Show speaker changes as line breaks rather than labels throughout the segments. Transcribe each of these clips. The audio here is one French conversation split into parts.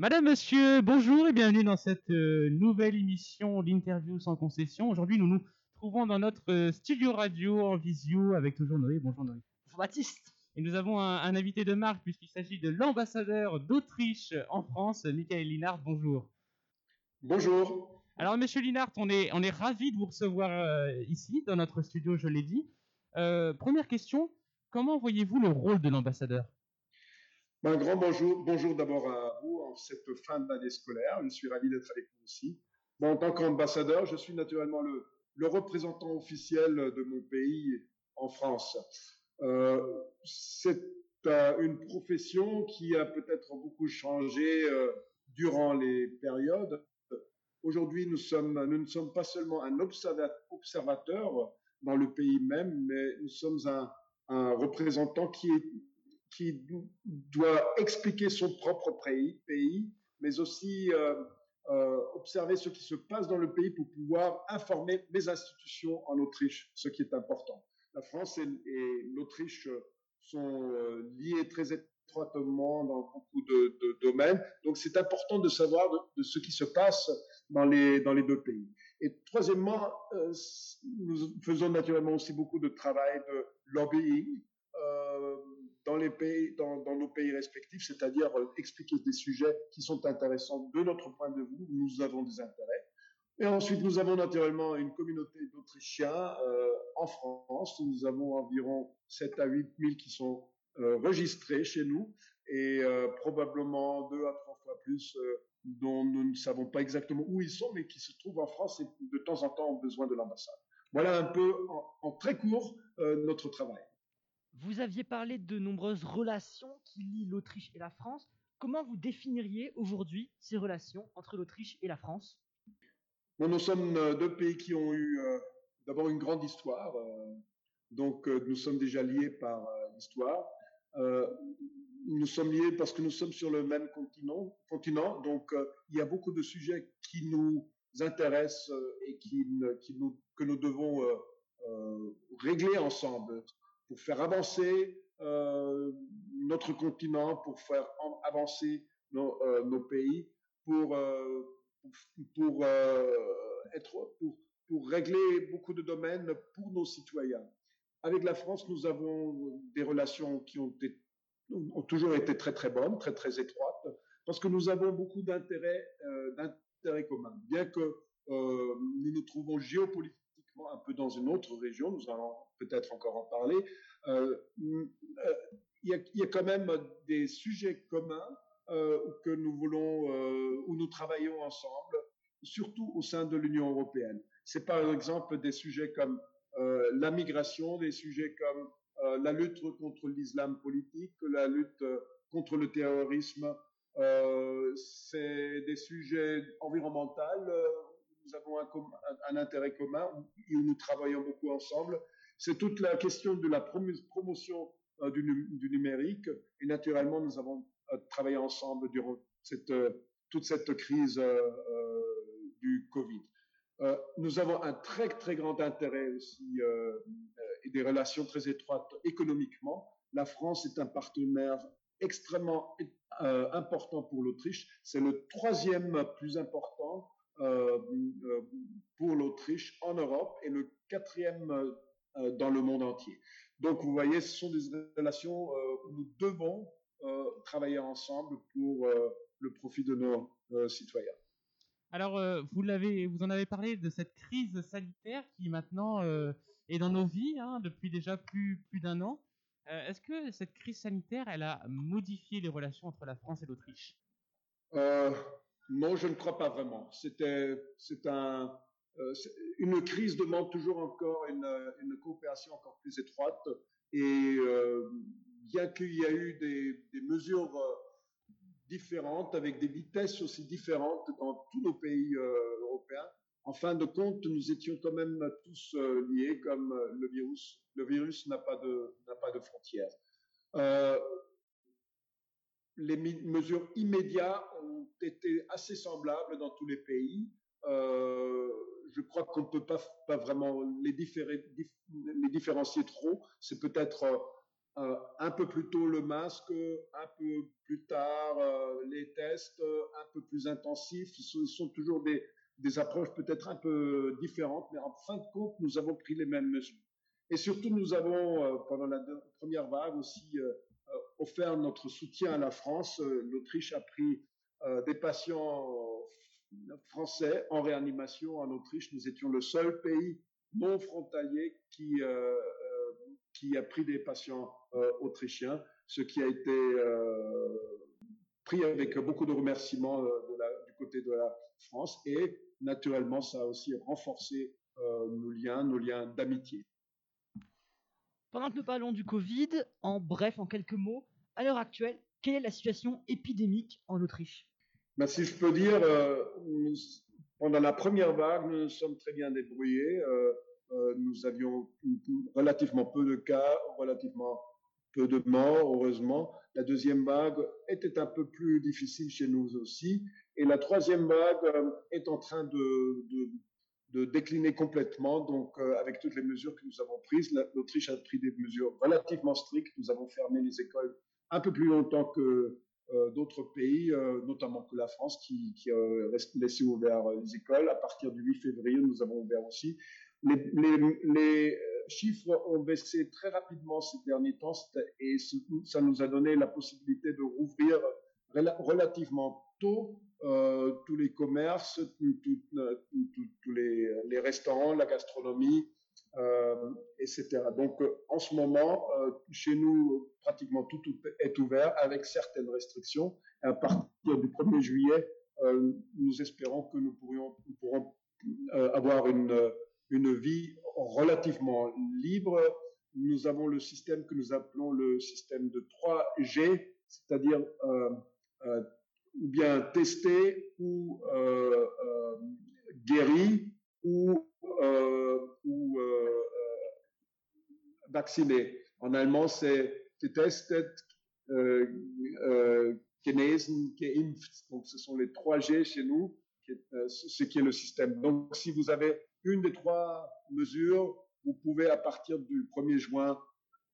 Madame, monsieur, bonjour et bienvenue dans cette euh, nouvelle émission d'interview sans concession. Aujourd'hui, nous nous trouvons dans notre euh, studio radio en visio avec toujours Noé. Bonjour Noé.
Bonjour Baptiste.
Et nous avons un, un invité de marque puisqu'il s'agit de l'ambassadeur d'Autriche en France, Michael Linard. Bonjour.
Bonjour.
Alors, monsieur Linard, on est, on est ravi de vous recevoir euh, ici, dans notre studio, je l'ai dit. Euh, première question, comment voyez-vous le rôle de l'ambassadeur?
Ben, Un grand bonjour. Bonjour d'abord à vous en cette fin d'année scolaire. Je suis ravi d'être avec vous aussi. En tant qu'ambassadeur, je suis naturellement le, représentant officiel de mon pays en France. Euh, c'est une profession qui a peut-être beaucoup changé durant les périodes. Aujourd'hui, nous ne sommes pas seulement un observa- observateur dans le pays même, mais nous sommes un, représentant qui doit expliquer son propre pays, mais aussi euh, euh, observer ce qui se passe dans le pays pour pouvoir informer les institutions en Autriche, ce qui est important. La France et, l'Autriche sont euh, liés très étroitement dans beaucoup de, domaines, donc c'est important de savoir de, ce qui se passe dans les, dans les deux pays. Et troisièmement, euh, nous faisons naturellement aussi beaucoup de travail de lobbying. Euh, dans les pays, dans, dans nos pays respectifs, c'est-à-dire euh, expliquer des sujets qui sont intéressants de notre point de vue, où nous avons des intérêts. Et ensuite, nous avons naturellement une communauté d'Autrichiens en France. Nous avons environ 7 à 8 000 qui sont euh, enregistrés chez nous et probablement deux à trois fois plus dont nous ne savons pas exactement où ils sont, mais qui se trouvent en France et de temps en temps ont besoin de l'ambassade. Voilà un peu en, en très court euh, notre travail.
Vous aviez parlé de nombreuses relations qui lient l'Autriche et la France. Comment vous définiriez aujourd'hui ces relations entre l'Autriche et la France?
Bon, Nous sommes euh, deux pays qui ont eu euh, d'abord une grande histoire. Euh, donc nous sommes déjà liés par l'histoire. Nous sommes liés parce que nous sommes sur le même continent. donc il y a beaucoup de sujets qui nous intéressent et qui, que nous devons régler ensemble pour faire avancer euh, notre continent, pour faire avancer nos, euh, pays, euh, pour, pour régler beaucoup de domaines pour nos citoyens. Avec la France, nous avons des relations qui ont, été, ont toujours été très très bonnes, très très étroites, parce que nous avons beaucoup d'intérêts d'intérêts communs. Bien que nous nous trouvons géopolitiquement un peu dans une autre région, nous allons peut-être encore en parler, euh, euh, il, y a, quand même des sujets communs euh, que nous voulons, euh, où nous travaillons ensemble, surtout au sein de l'Union européenne. C'est par exemple des sujets comme euh, la migration, des sujets comme euh, la lutte contre l'islam politique, la lutte contre le terrorisme. c'est des sujets environnementaux nous avons un, intérêt commun où nous travaillons beaucoup ensemble. C'est toute la question de la promotion euh, du, numérique et naturellement nous avons euh, travaillé ensemble durant euh, toute cette crise euh, du Covid. nous avons un très très grand intérêt aussi et des relations très étroites économiquement. La France est un partenaire extrêmement important pour l'Autriche. C'est le troisième plus important euh, pour l'Autriche en Europe et le quatrième euh, dans le monde entier. Donc vous voyez, ce sont des relations euh, où nous devons travailler ensemble pour le profit de nos citoyens.
Alors, vous l'avez, vous en avez parlé de cette crise sanitaire qui maintenant est dans nos vies hein, depuis déjà plus plus d'un an. Est-ce que cette crise sanitaire, elle a modifié les relations entre la France et l'Autriche?
Euh, non, je ne crois pas vraiment. C'est un, euh, une crise demande toujours encore une, une, coopération encore plus étroite. Et euh, bien qu'il y a eu des, mesures euh, différentes, avec des vitesses aussi différentes dans tous nos pays euh, européens, en fin de compte, nous étions quand même tous euh, liés, comme le virus. Le virus n'a pas de frontières. Euh, les mesures immédiates ont été assez semblables dans tous les pays. Euh, je crois qu'on ne peut pas, vraiment les, différencier trop. C'est peut-être euh, un peu plus tôt le masque, un peu plus tard euh, les tests, un peu plus intensifs. Ce sont, toujours des, des approches peut-être un peu différentes, mais en fin de compte, nous avons pris les mêmes mesures. Et surtout, nous avons, euh, pendant la première vague aussi, offert notre soutien à la France. L'Autriche a pris des patients français en réanimation en Autriche. Nous étions le seul pays non frontalier qui a pris des patients euh, autrichiens, ce qui a été euh, pris avec beaucoup de remerciements euh, du côté de la France. Et naturellement, ça a aussi renforcé nos liens, nos liens d'amitié.
Pendant que nous parlons du Covid, en bref, en quelques mots, à l'heure actuelle, quelle est la situation épidémique en Autriche?
Ben, Si je peux dire, pendant la première vague, nous nous sommes très bien débrouillés. Euh, nous avions relativement peu de cas, relativement peu de morts, heureusement. La deuxième vague était un peu plus difficile chez nous aussi. Et la troisième vague euh, est en train de, décliner complètement. Donc, euh, avec toutes les mesures que nous avons prises, l'Autriche a pris des mesures relativement strictes. Nous avons fermé les écoles un peu plus longtemps que d'autres pays, notamment que la France, qui, qui a laissé ouvert les écoles. À partir du 8 février, nous avons ouvert aussi les, chiffres ont baissé très rapidement ces derniers temps et ça nous a donné la possibilité de rouvrir relativement euh, tous les commerces, tous les, restaurants, la gastronomie, euh, etc. Donc en ce moment, euh, chez nous, pratiquement tout, est ouvert avec certaines restrictions. Et à partir du 1er juillet, nous espérons que nous, pourrions, pourrons avoir une vie relativement libre. Nous avons le système que nous appelons le système de 3G, c'est-à-dire euh, euh, ou bien testé ou euh, guéri ou, ou vacciné. En allemand, c'est getestet, genesen, geimpft. Donc, ce sont les 3 G chez nous, ce qui est le système. Donc, si vous avez une des trois mesures, vous pouvez à partir du 1er juin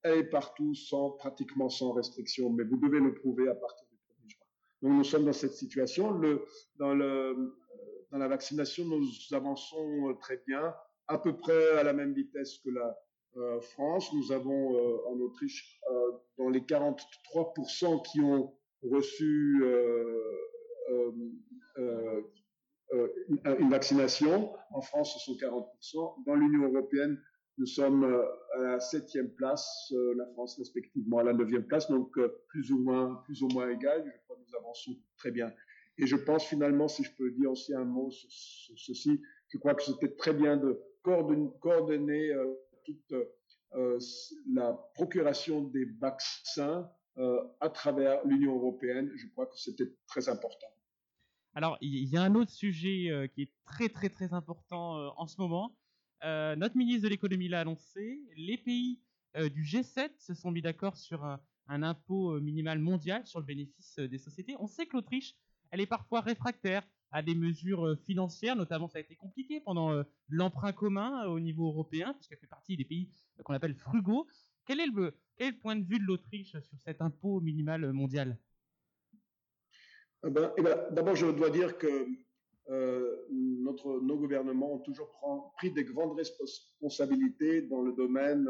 aller partout sans pratiquement sans restriction, mais vous devez le prouver à partir du 1er juin. Donc nous sommes dans cette situation. Le, dans, la vaccination, nous avançons très bien, à peu près à la même vitesse que la euh, France. Nous avons euh, en Autriche euh, dans les 43% qui ont reçu euh, une, vaccination. En France, ce sont 40%. Dans l'Union européenne, nous sommes euh, à la septième place, euh, la France respectivement à la neuvième place, donc plus ou moins, plus ou moins égal. Je crois que nous avançons très bien. Et je pense finalement, si je peux dire aussi un mot sur, ceci, je crois que c'était très bien de coordonner, coordonner toute la procuration des vaccins à travers l'Union européenne. Je crois que c'était très important.
Alors, il y a un autre sujet euh, qui est très très très important euh, en ce moment. Euh, notre ministre de l'économie l'a annoncé. Les pays du G7 se sont mis d'accord sur un, impôt minimal mondial sur le bénéfice des sociétés. On sait que l'Autriche, elle est parfois réfractaire à des mesures financières, notamment ça a été compliqué pendant l'emprunt commun au niveau européen, puisqu'elle fait partie des pays qu'on appelle frugaux. Quel est, le, quel est le point de vue de l'Autriche sur cet impôt minimal mondial?
Eh ben, eh ben, D'abord, je dois dire que euh, notre, nos gouvernements ont toujours pris des grandes responsabilités dans le domaine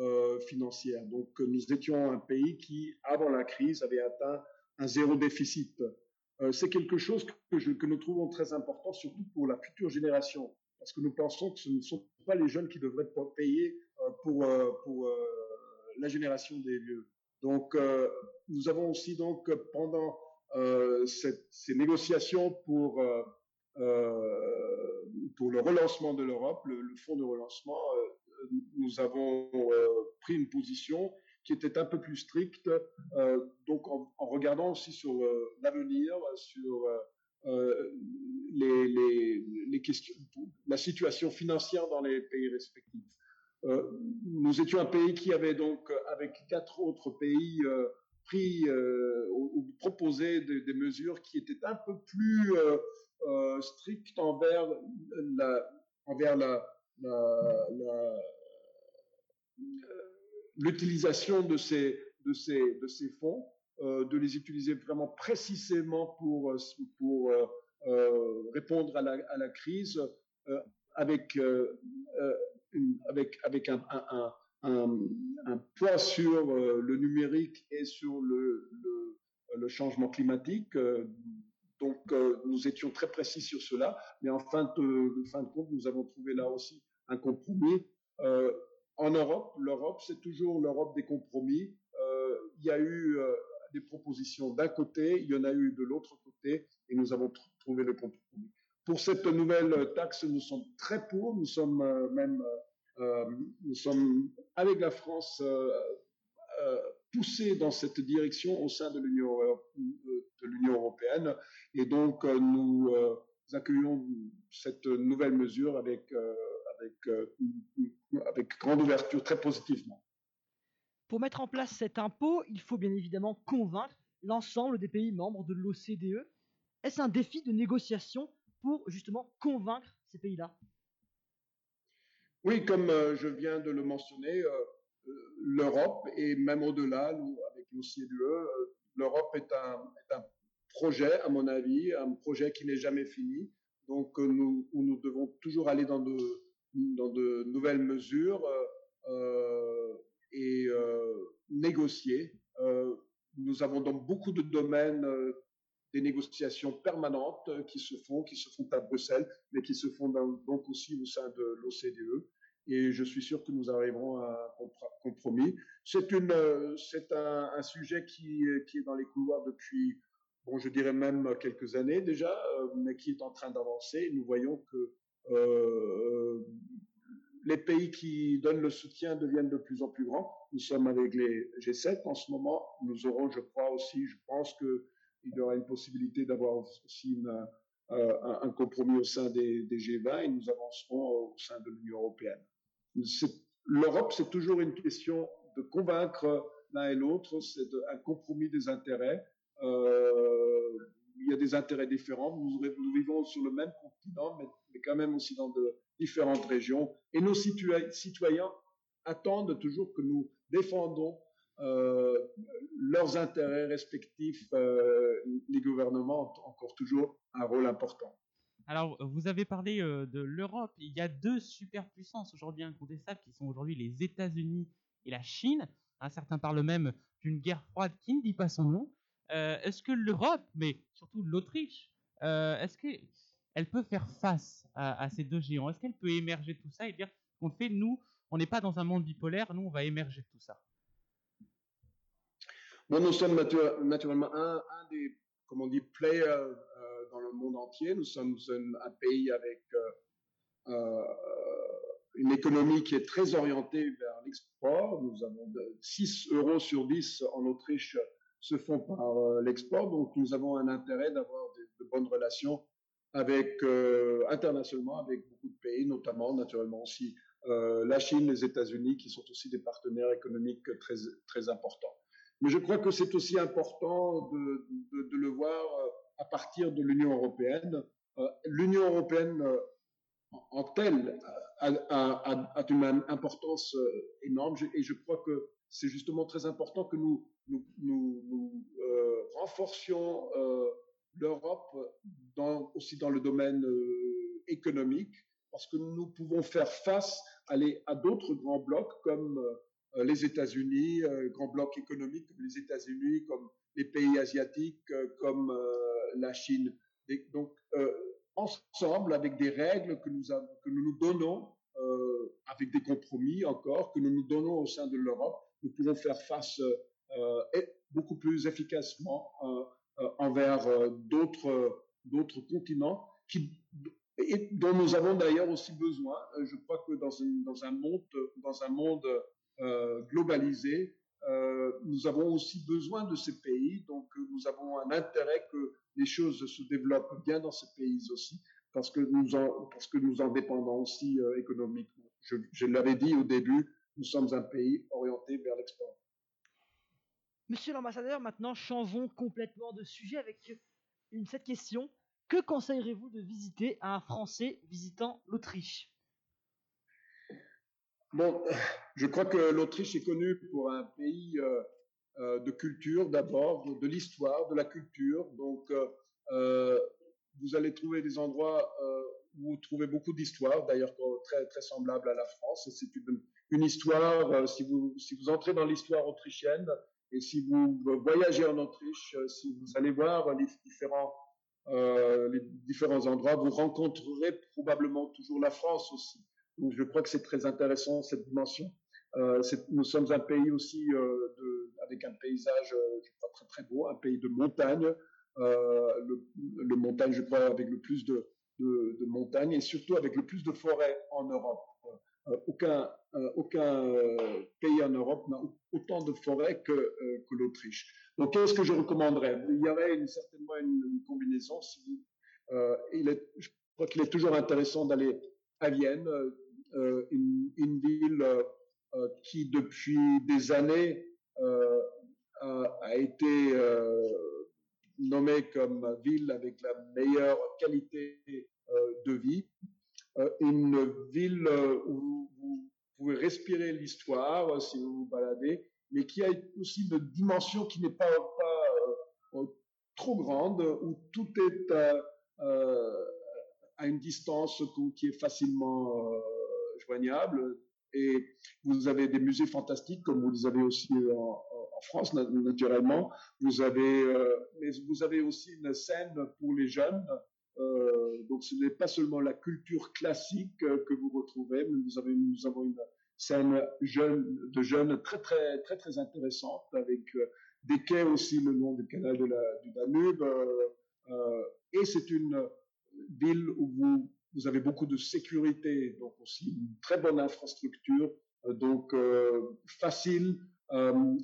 euh, financier. Donc, nous étions un pays qui, avant la crise, avait atteint un zéro déficit. Euh, c'est quelque chose que, nous trouvons très important, surtout pour la future génération, parce que nous pensons que ce ne sont pas les jeunes qui devraient payer euh, pour, la génération des vieux. Donc, nous avons aussi donc pendant ces négociations pour le relancement de l'Europe, le, fonds de relancement, nous avons pris une position qui était un peu plus stricte, donc en, regardant aussi sur l'avenir, sur les, les, les, questions, la situation financière dans les pays respectifs. nous étions un pays qui avait donc, avec quatre autres pays, pris euh, ou, proposé des, mesures qui étaient un peu plus euh, euh, strictes envers la, envers l'utilisation de ces, de, ces, de fonds, les utiliser vraiment précisément pour, pour répondre à la, crise avec, un, poids sur le numérique et sur le, changement climatique. Donc, nous étions très précis sur cela, mais en fin de compte, nous avons trouvé là aussi un compromis. Euh, en Europe, l'Europe, c'est toujours l'Europe des compromis. Euh, il y a eu euh, des propositions d'un côté, il y en a eu de l'autre côté, et nous avons trouvé le compromis. Pour cette nouvelle taxe, nous sommes très pour, nous sommes même, nous sommes avec la France poussés dans cette direction au sein de l'Union de l'Union européenne, et donc nous accueillons cette nouvelle mesure avec avec, avec grande ouverture, très positivement.
Pour mettre en place cet impôt, il faut bien évidemment convaincre l'ensemble des pays membres de l'OCDE. Est-ce un défi de négociation pour justement convaincre ces pays-là?
Oui, comme je viens de le mentionner, l'Europe et même au-delà, avec l'OCDE, l'Europe est un, est un, projet, à mon avis, un projet qui n'est jamais fini. Donc nous, nous devons toujours aller dans de, dans de nouvelles mesures euh, et euh, négocier. Euh, nous avons dans beaucoup de domaines des négociations permanentes qui se font, qui se font à Bruxelles, mais qui se font donc aussi au sein de l'OCDE. Et je suis sûr que nous arriverons à un compromis. C'est un, sujet qui, qui est dans les couloirs depuis, bon, je dirais même quelques années déjà, mais qui est en train d'avancer. Nous voyons que euh, les pays qui donnent le soutien deviennent de plus en plus grands. Nous sommes avec les G7 en ce moment. Nous aurons, je crois aussi, je pense qu'il y aura une possibilité d'avoir aussi euh, un compromis au sein des, des, G20 et nous avancerons au sein de l'Union européenne. L'Europe, c'est toujours une question de convaincre l'un et l'autre, c'est un compromis des intérêts. Euh, des intérêts différents. Nous, vivons sur le même continent, mais, quand même aussi dans de différentes régions. Et nos citoyens attendent toujours que nous défendons euh, leurs intérêts respectifs. Euh, les gouvernements ont encore toujours un rôle important.
Alors, vous avez parlé euh, de l'Europe. Il y a deux superpuissances aujourd'hui incontestables qui sont aujourd'hui les États-Unis et la Chine. Certains parlent même d'une guerre froide qui ne dit pas son nom. Euh, est-ce que l'Europe, mais surtout l'Autriche, euh, est-ce qu'elle peut faire face à, ces deux géants? Est-ce qu'elle peut émerger de tout ça et dire qu'on fait, nous, on n'est pas dans un monde bipolaire, nous, on va émerger de tout ça?
Nous sommes naturellement un, des, comment on dit, players euh, dans le monde entier. Nous sommes un, pays avec une économie qui est très orientée vers l'export. Nous avons 6 euros sur 10 en Autriche se font par euh, l'export. Donc, nous avons un intérêt d'avoir de, bonnes relations avec euh, internationalement avec beaucoup de pays, notamment naturellement aussi euh, la Chine, les États-Unis, qui sont aussi des partenaires économiques très très importants. Mais je crois que c'est aussi important de, de, le voir à partir de l'Union européenne. L'Union européenne en telle a, a, a, une importance énorme et je crois que c'est justement très important que nous, euh, renforcions euh, l'Europe aussi dans le domaine euh, économique, parce que nous pouvons faire face à, d'autres grands blocs comme euh, les États-Unis, euh, grands blocs économiques comme les États-Unis, comme les pays asiatiques, euh, comme la Chine. Donc, ensemble, avec des règles que nous, nous donnons, avec des compromis encore, que nous nous donnons au sein de l'Europe, nous pouvons faire face euh, beaucoup plus efficacement euh, euh, envers d'autres continents qui, et dont nous avons d'ailleurs aussi besoin. Je crois que dans, un monde, euh, globalisé, euh, nous avons aussi besoin de ces pays. Donc, nous avons un intérêt que les choses se développent bien dans ces pays aussi, parce que nous en, parce que nous en dépendons aussi euh, économiquement. Je, l'avais dit au début, nous sommes un pays orienté vers l'export.
Monsieur l'ambassadeur, maintenant changeons complètement de sujet avec cette question. Que conseillerez-vous de visiter à un Français visitant l'Autriche?
Bon, je crois que l'Autriche est connue pour un pays euh, euh, de culture d'abord, de, l'histoire, de la culture. Donc, euh, vous allez trouver des endroits où vous trouvez beaucoup d'histoire, d'ailleurs très, très semblable à la France. C'est une, une, histoire, si, vous, si vous entrez dans l'histoire autrichienne et si vous voyagez en Autriche, si vous allez voir les différents, les différents endroits, vous rencontrerez probablement toujours la France aussi. Donc, je crois que c'est très intéressant cette dimension. Euh, nous sommes un pays aussi euh, avec un paysage, euh, je crois, très très beau, un pays de montagne. Le, le, montagne, je crois, avec le plus de, de, montagnes et surtout avec le plus de forêts en Europe. Aucun pays en Europe n'a autant de forêts que, l'Autriche. Donc, qu'est-ce que je recommanderais? Il y aurait certainement une, combinaison. Je crois qu'il est toujours intéressant d'aller à Vienne, une, une, ville euh, qui depuis des années euh, a, été nommée comme ville avec la meilleure qualité de vie, une ville où vous pouvez respirer l'histoire si vous vous baladez, mais qui a aussi une dimension qui n'est pas, trop grande, où tout est euh, à une distance qui est facilement Et vous avez des musées fantastiques, comme vous les avez aussi en, en France, naturellement. Vous avez, euh, mais vous avez aussi une scène pour les jeunes. Euh, donc, ce n'est pas seulement la culture classique que vous retrouvez, mais nous avons une scène jeune, de jeunes très, très, très, très intéressante, avec euh, des quais aussi le long du canal du Danube. Euh, et c'est une ville où vous vous avez beaucoup de sécurité, donc aussi une très bonne infrastructure, euh, donc euh, facile euh,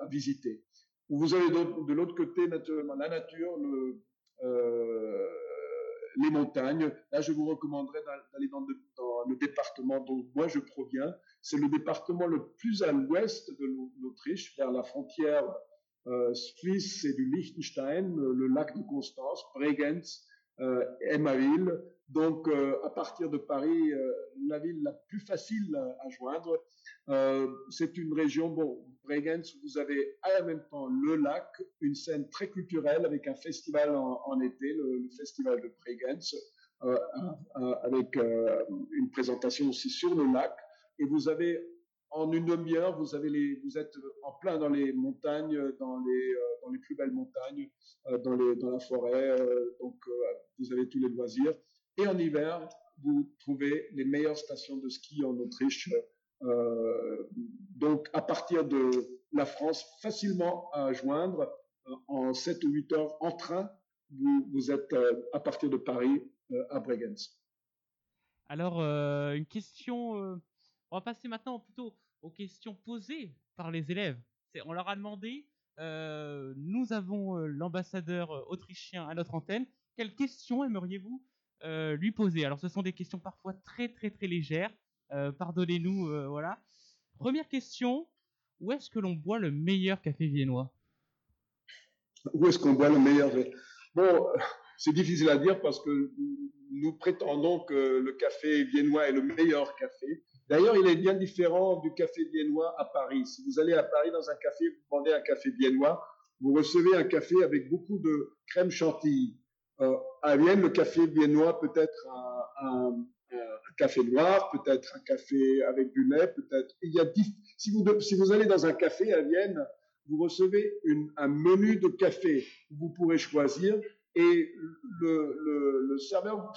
à visiter. Vous avez de l'autre côté naturellement la nature, le, les montagnes. Là, je vous recommanderais d'aller dans, le département dont moi je proviens. C'est le département le plus à l'ouest de l'Autriche, vers la frontière suisse et du Liechtenstein, le lac de Constance, Bregenz, euh, Emaville. Donc, euh, à partir de Paris, euh, la ville la plus facile à, joindre. c'est une région, bon, Bregenz, vous avez à la même temps le lac, une scène très culturelle avec un festival en, été, le, festival de Bregenz, avec une présentation aussi sur le lac. Et vous avez en une demi-heure, vous êtes en plein dans les montagnes, dans les, euh, plus belles montagnes, euh, dans la forêt. Euh, donc, vous avez tous les loisirs. Et en hiver, vous trouvez les meilleures stations de ski en Autriche. donc, à partir de la France, facilement à joindre en 7 ou 8 heures en train, vous, êtes à partir de Paris à Bregenz.
Alors, une question on va passer maintenant plutôt aux questions posées par les élèves. On leur a demandé, euh, nous avons euh, l'ambassadeur euh, autrichien à notre antenne, quelles questions aimeriez-vous lui poser Alors ce sont des questions parfois très très très légères, pardonnez-nous, voilà. Première question, où est-ce que l'on boit le meilleur café viennois?
Où est-ce qu'on boit le meilleur Bon, c'est difficile à dire parce que nous prétendons que le café viennois est le meilleur café. D'ailleurs, il est bien différent du café viennois à Paris. Si vous allez à Paris dans un café, vous demandez un café viennois, vous recevez un café avec beaucoup de crème chantilly. Euh, à Vienne, le café viennois peut être un, café noir, peut-être un café avec du lait, peut-être. Il y a si vous, si vous allez dans un café à Vienne, vous recevez un menu de café où vous pourrez choisir et le, serveur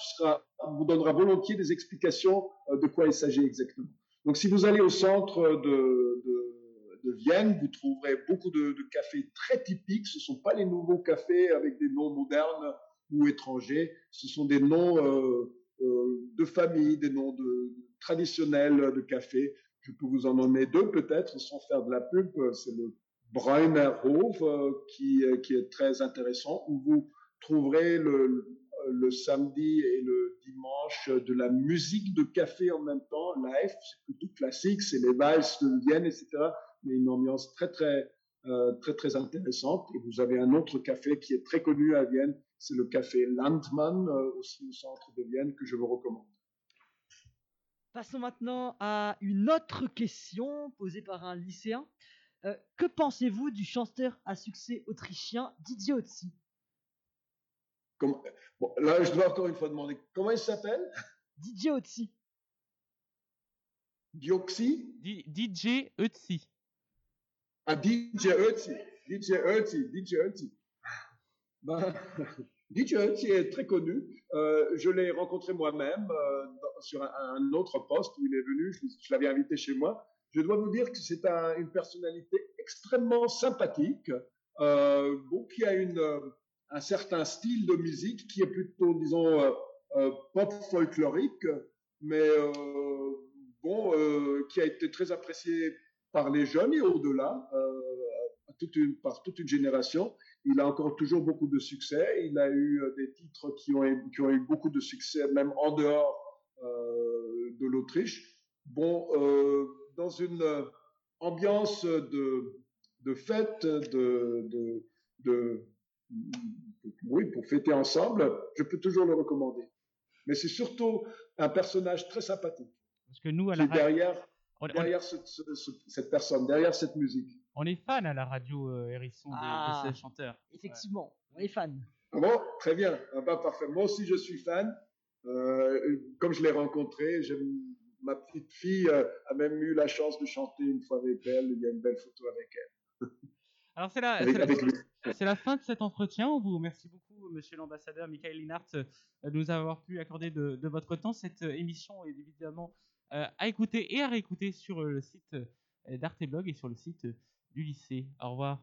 vous donnera volontiers des explications euh, de quoi il s'agit exactement. Donc si vous allez au centre de, Vienne, vous trouverez beaucoup de, cafés très typiques. Ce ne sont pas les nouveaux cafés avec des noms modernes ou étrangers. Ce sont des noms euh, euh, de famille, des noms de, traditionnels de café. Je peux vous en nommer deux peut-être sans faire de la pub. C'est le Bräunerhof euh, qui, qui est très intéressant où vous trouverez le, le samedi et le dimanche de la musique de café en même temps, live, c'est plutôt classique, c'est les valses de Vienne, etc. Mais une ambiance très très euh, très très intéressante. Et vous avez un autre café qui est très connu à Vienne, c'est le café Landmann, euh, aussi au centre de Vienne, que je vous recommande.
Passons maintenant à une autre question posée par un lycéen. Euh, que pensez-vous du chanteur à succès autrichien Didier Otzi?
Comment- Bon, là, je dois encore une fois demander comment il s'appelle?
Didier Otzi.
Dioxy?
Di- DJ Ötzi.
Ah, DJ Ötzi. DJ Ötzi. DJ Ötzi. Ben, DJ Ötzi est très connu. Euh, je l'ai rencontré moi-même euh, sur un, autre poste où il est venu. Je, l'avais invité chez moi. Je dois vous dire que c'est un- une personnalité extrêmement sympathique, euh, bon, qui a une, un certain style de musique qui est plutôt, disons, pop folklorique, mais bon, qui a été très apprécié par les jeunes et au-delà, toute une, par toute une génération. Il a encore toujours beaucoup de succès. Il a eu euh, des titres qui ont, eu- qui ont eu beaucoup de succès, même en dehors euh, de l'Autriche. Bon, euh, dans une ambiance de, de fête, de, de, de- oui, pour fêter ensemble, je peux toujours le recommander. Mais c'est surtout un personnage très sympathique
Parce que nous, à la
derrière, derrière ce- ce- ce- cette personne, derrière cette musique.
On est fan à la radio euh, Hérisson de, de
Ah.
ces chanteurs.
Effectivement, on est fan.
Ah bon, très bien, ah bah, parfait. Moi aussi, je suis fan. Euh, comme je l'ai rencontré, j'aime- ma petite fille euh, a même eu la chance de chanter une fois avec elle. Il y a une belle photo avec elle,
Alors c'est la, la- fin de cet entretien. On vous remercie beaucoup, Monsieur l'ambassadeur Michael Linhart, de nous avoir pu accorder de, de votre temps. Cette émission est évidemment euh, à écouter et à réécouter sur le site d'Arte Blog et sur le site euh, du lycée. Au revoir.